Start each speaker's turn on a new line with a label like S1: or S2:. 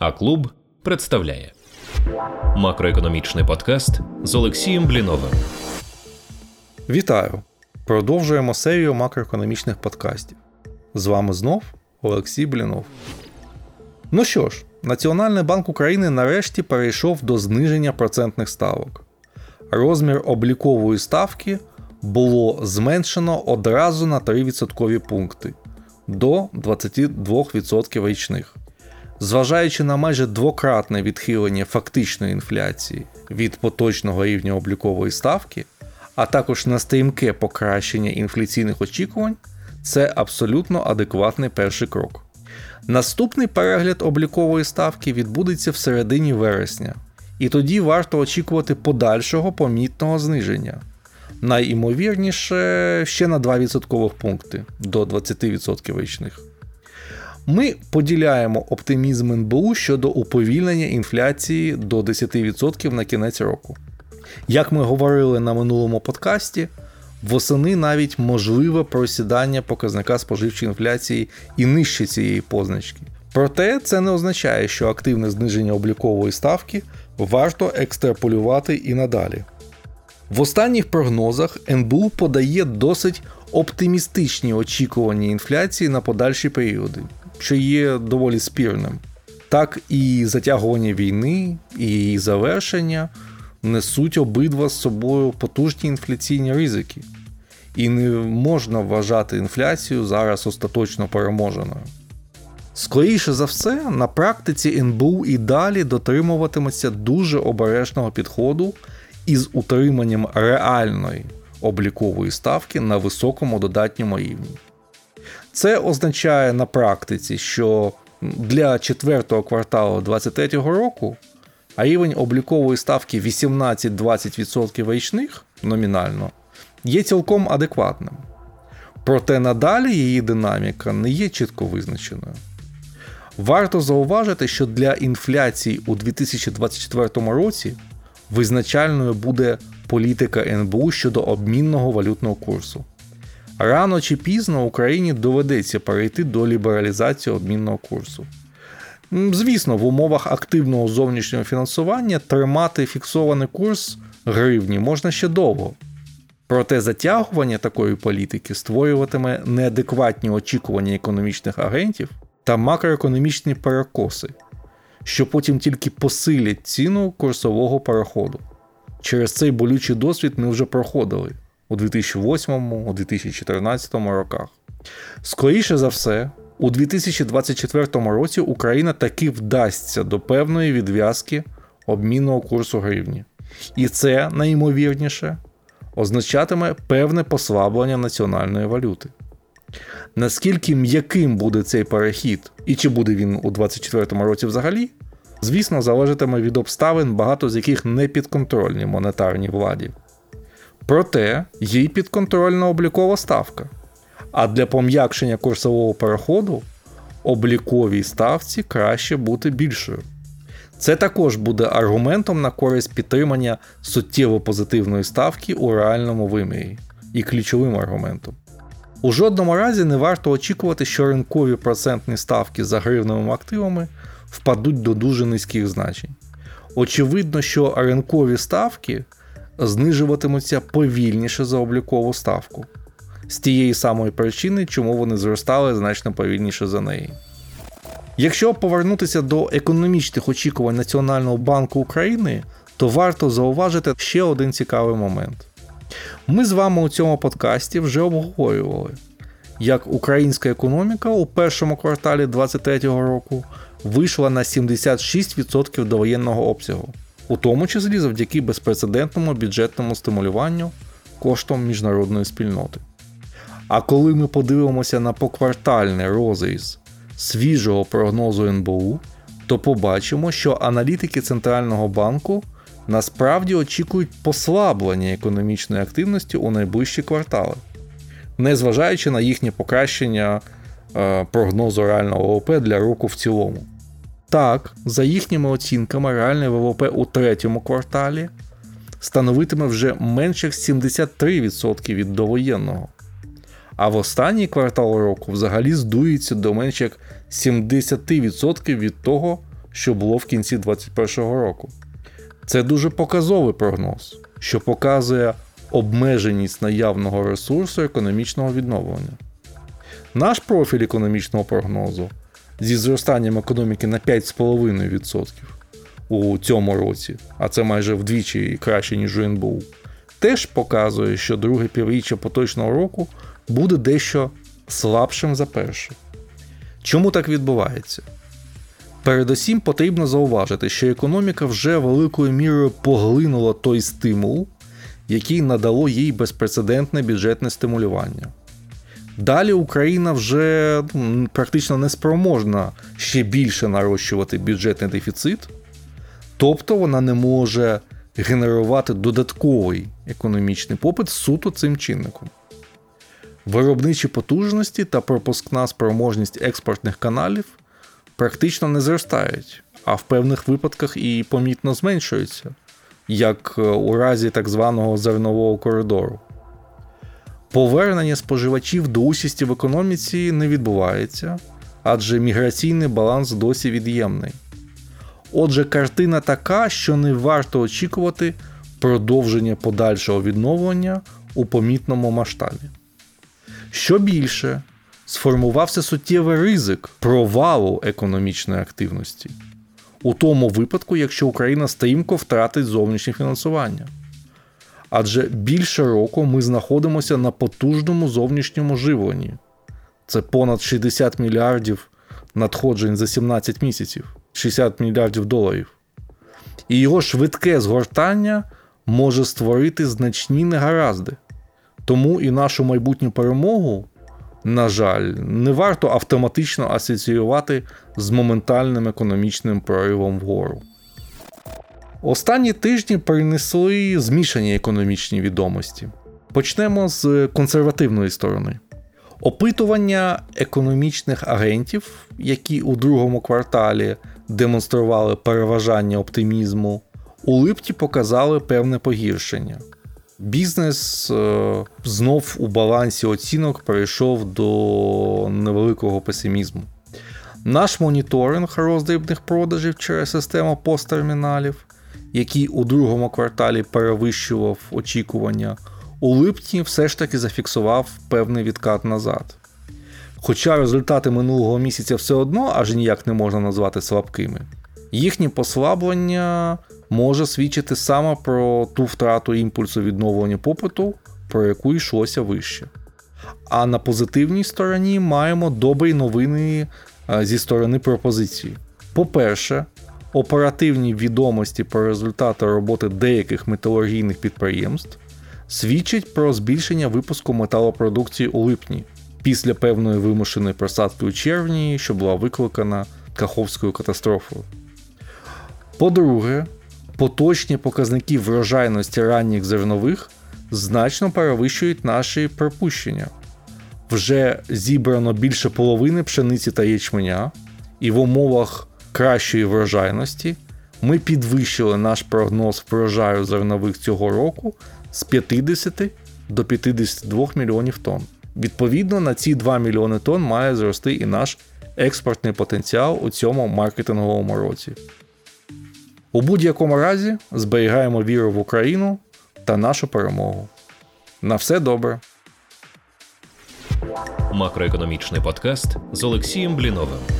S1: А клуб представляє макроекономічний подкаст з Олексієм Бліновим.
S2: Вітаю! Продовжуємо серію макроекономічних подкастів. З вами знов Олексій Блінов. Ну що ж, Національний банк України нарешті перейшов до зниження процентних ставок. Розмір облікової ставки було зменшено одразу на 3 відсоткові пункти до 22% річних. Зважаючи на майже двократне відхилення фактичної інфляції від поточного рівня облікової ставки, а також на стрімке покращення інфляційних очікувань, це абсолютно адекватний перший крок. Наступний перегляд облікової ставки відбудеться в середині вересня, і тоді варто очікувати подальшого помітного зниження. Найімовірніше ще на 2 відсоткових пункти до 20% річних. Ми поділяємо оптимізм НБУ щодо уповільнення інфляції до 10% на кінець року. Як ми говорили на минулому подкасті, восени навіть можливе просідання показника споживчої інфляції і нижче цієї позначки. Проте це не означає, що активне зниження облікової ставки варто екстраполювати і надалі. В останніх прогнозах НБУ подає досить оптимістичні очікування інфляції на подальші періоди що є доволі спірним. Так і затягування війни, і її завершення несуть обидва з собою потужні інфляційні ризики. І не можна вважати інфляцію зараз остаточно переможеною. Скоріше за все, на практиці НБУ і далі дотримуватиметься дуже обережного підходу із утриманням реальної облікової ставки на високому додатньому рівні. Це означає на практиці, що для четвертого кварталу 2023 року рівень облікової ставки 18-20% річних номінально є цілком адекватним. Проте надалі її динаміка не є чітко визначеною. Варто зауважити, що для інфляції у 2024 році визначальною буде політика НБУ щодо обмінного валютного курсу. Рано чи пізно Україні доведеться перейти до лібералізації обмінного курсу. Звісно, в умовах активного зовнішнього фінансування тримати фіксований курс гривні можна ще довго. Проте затягування такої політики створюватиме неадекватні очікування економічних агентів та макроекономічні перекоси, що потім тільки посилять ціну курсового переходу. Через цей болючий досвід ми вже проходили у 2008 у 2014 роках. Скоріше за все, у 2024 році Україна таки вдасться до певної відв'язки обмінного курсу гривні. І це найімовірніше означатиме певне послаблення національної валюти. Наскільки м'яким буде цей перехід, і чи буде він у 2024 році взагалі, звісно, залежатиме від обставин, багато з яких не підконтрольні монетарній владі. Проте їй підконтрольна облікова ставка. А для пом'якшення курсового переходу обліковій ставці краще бути більшою. Це також буде аргументом на користь підтримання суттєво позитивної ставки у реальному вимірі і ключовим аргументом. У жодному разі не варто очікувати, що ринкові процентні ставки за гривневими активами впадуть до дуже низьких значень. Очевидно, що ринкові ставки знижуватимуться повільніше за облікову ставку. З тієї самої причини, чому вони зростали значно повільніше за неї. Якщо повернутися до економічних очікувань Національного банку України, то варто зауважити ще один цікавий момент. Ми з вами у цьому подкасті вже обговорювали, як українська економіка у першому кварталі 2023 року вийшла на 76% до воєнного обсягу у тому числі завдяки безпрецедентному бюджетному стимулюванню коштом міжнародної спільноти. А коли ми подивимося на поквартальний розріз свіжого прогнозу НБУ, то побачимо, що аналітики Центрального банку насправді очікують послаблення економічної активності у найближчі квартали, незважаючи на їхнє покращення е, прогнозу реального ВВП для року в цілому. Так, за їхніми оцінками, реальний ВВП у третьому кварталі становитиме вже менше 73% від довоєнного. А в останній квартал року взагалі здується до менш як 70% від того, що було в кінці 2021 року. Це дуже показовий прогноз, що показує обмеженість наявного ресурсу економічного відновлення. Наш профіль економічного прогнозу зі зростанням економіки на 5,5% у цьому році, а це майже вдвічі краще, ніж у НБУ, теж показує, що друге півріччя поточного року буде дещо слабшим за перше. Чому так відбувається? Передусім потрібно зауважити, що економіка вже великою мірою поглинула той стимул, який надало їй безпрецедентне бюджетне стимулювання. Далі Україна вже ну, практично не спроможна ще більше нарощувати бюджетний дефіцит, тобто вона не може генерувати додатковий економічний попит суто цим чинником. Виробничі потужності та пропускна спроможність експортних каналів практично не зростають, а в певних випадках і помітно зменшуються, як е, у разі так званого зернового коридору. Повернення споживачів до участі в економіці не відбувається, адже міграційний баланс досі від'ємний. Отже, картина така, що не варто очікувати продовження подальшого відновлення у помітному масштабі. Що більше, сформувався суттєвий ризик провалу економічної активності у тому випадку, якщо Україна стрімко втратить зовнішнє фінансування. Адже більше року ми знаходимося на потужному зовнішньому живленні. Це понад 60 мільярдів надходжень за 17 місяців, 60 мільярдів доларів. І його швидке згортання може створити значні негаразди. Тому і нашу майбутню перемогу, на жаль, не варто автоматично асоціювати з моментальним економічним проривом вгору. Останні тижні принесли змішані економічні відомості. Почнемо з консервативної сторони. Опитування економічних агентів, які у другому кварталі демонстрували переважання оптимізму, у липті показали певне погіршення. Бізнес е, знов у балансі оцінок перейшов до невеликого песимізму. Наш моніторинг роздрібних продажів через систему посттерміналів, який у другому кварталі перевищував очікування, у липні все ж таки зафіксував певний відкат назад. Хоча результати минулого місяця все одно аж ніяк не можна назвати слабкими, їхнє послаблення може свідчити саме про ту втрату імпульсу відновлення попиту, про яку йшлося вище. А на позитивній стороні маємо добрі новини е, зі сторони пропозиції. По-перше, оперативні відомості про результати роботи деяких металургійних підприємств свідчать про збільшення випуску металопродукції у липні після певної вимушеної просадки у червні, що була викликана Каховською катастрофою. По-друге, поточні показники врожайності ранніх зернових значно перевищують наші припущення. Вже зібрано більше половини пшениці та ячменя, і в умовах кращої врожайності ми підвищили наш прогноз врожаю зернових цього року з 50 до 52 мільйонів тонн. Відповідно, на ці 2 мільйони тонн має зрости і наш експортний потенціал у цьому маркетинговому році. У будь-якому разі зберігаємо віру в Україну та нашу перемогу. На все добре.
S1: Макроекономічний подкаст з Олексієм Бліновим.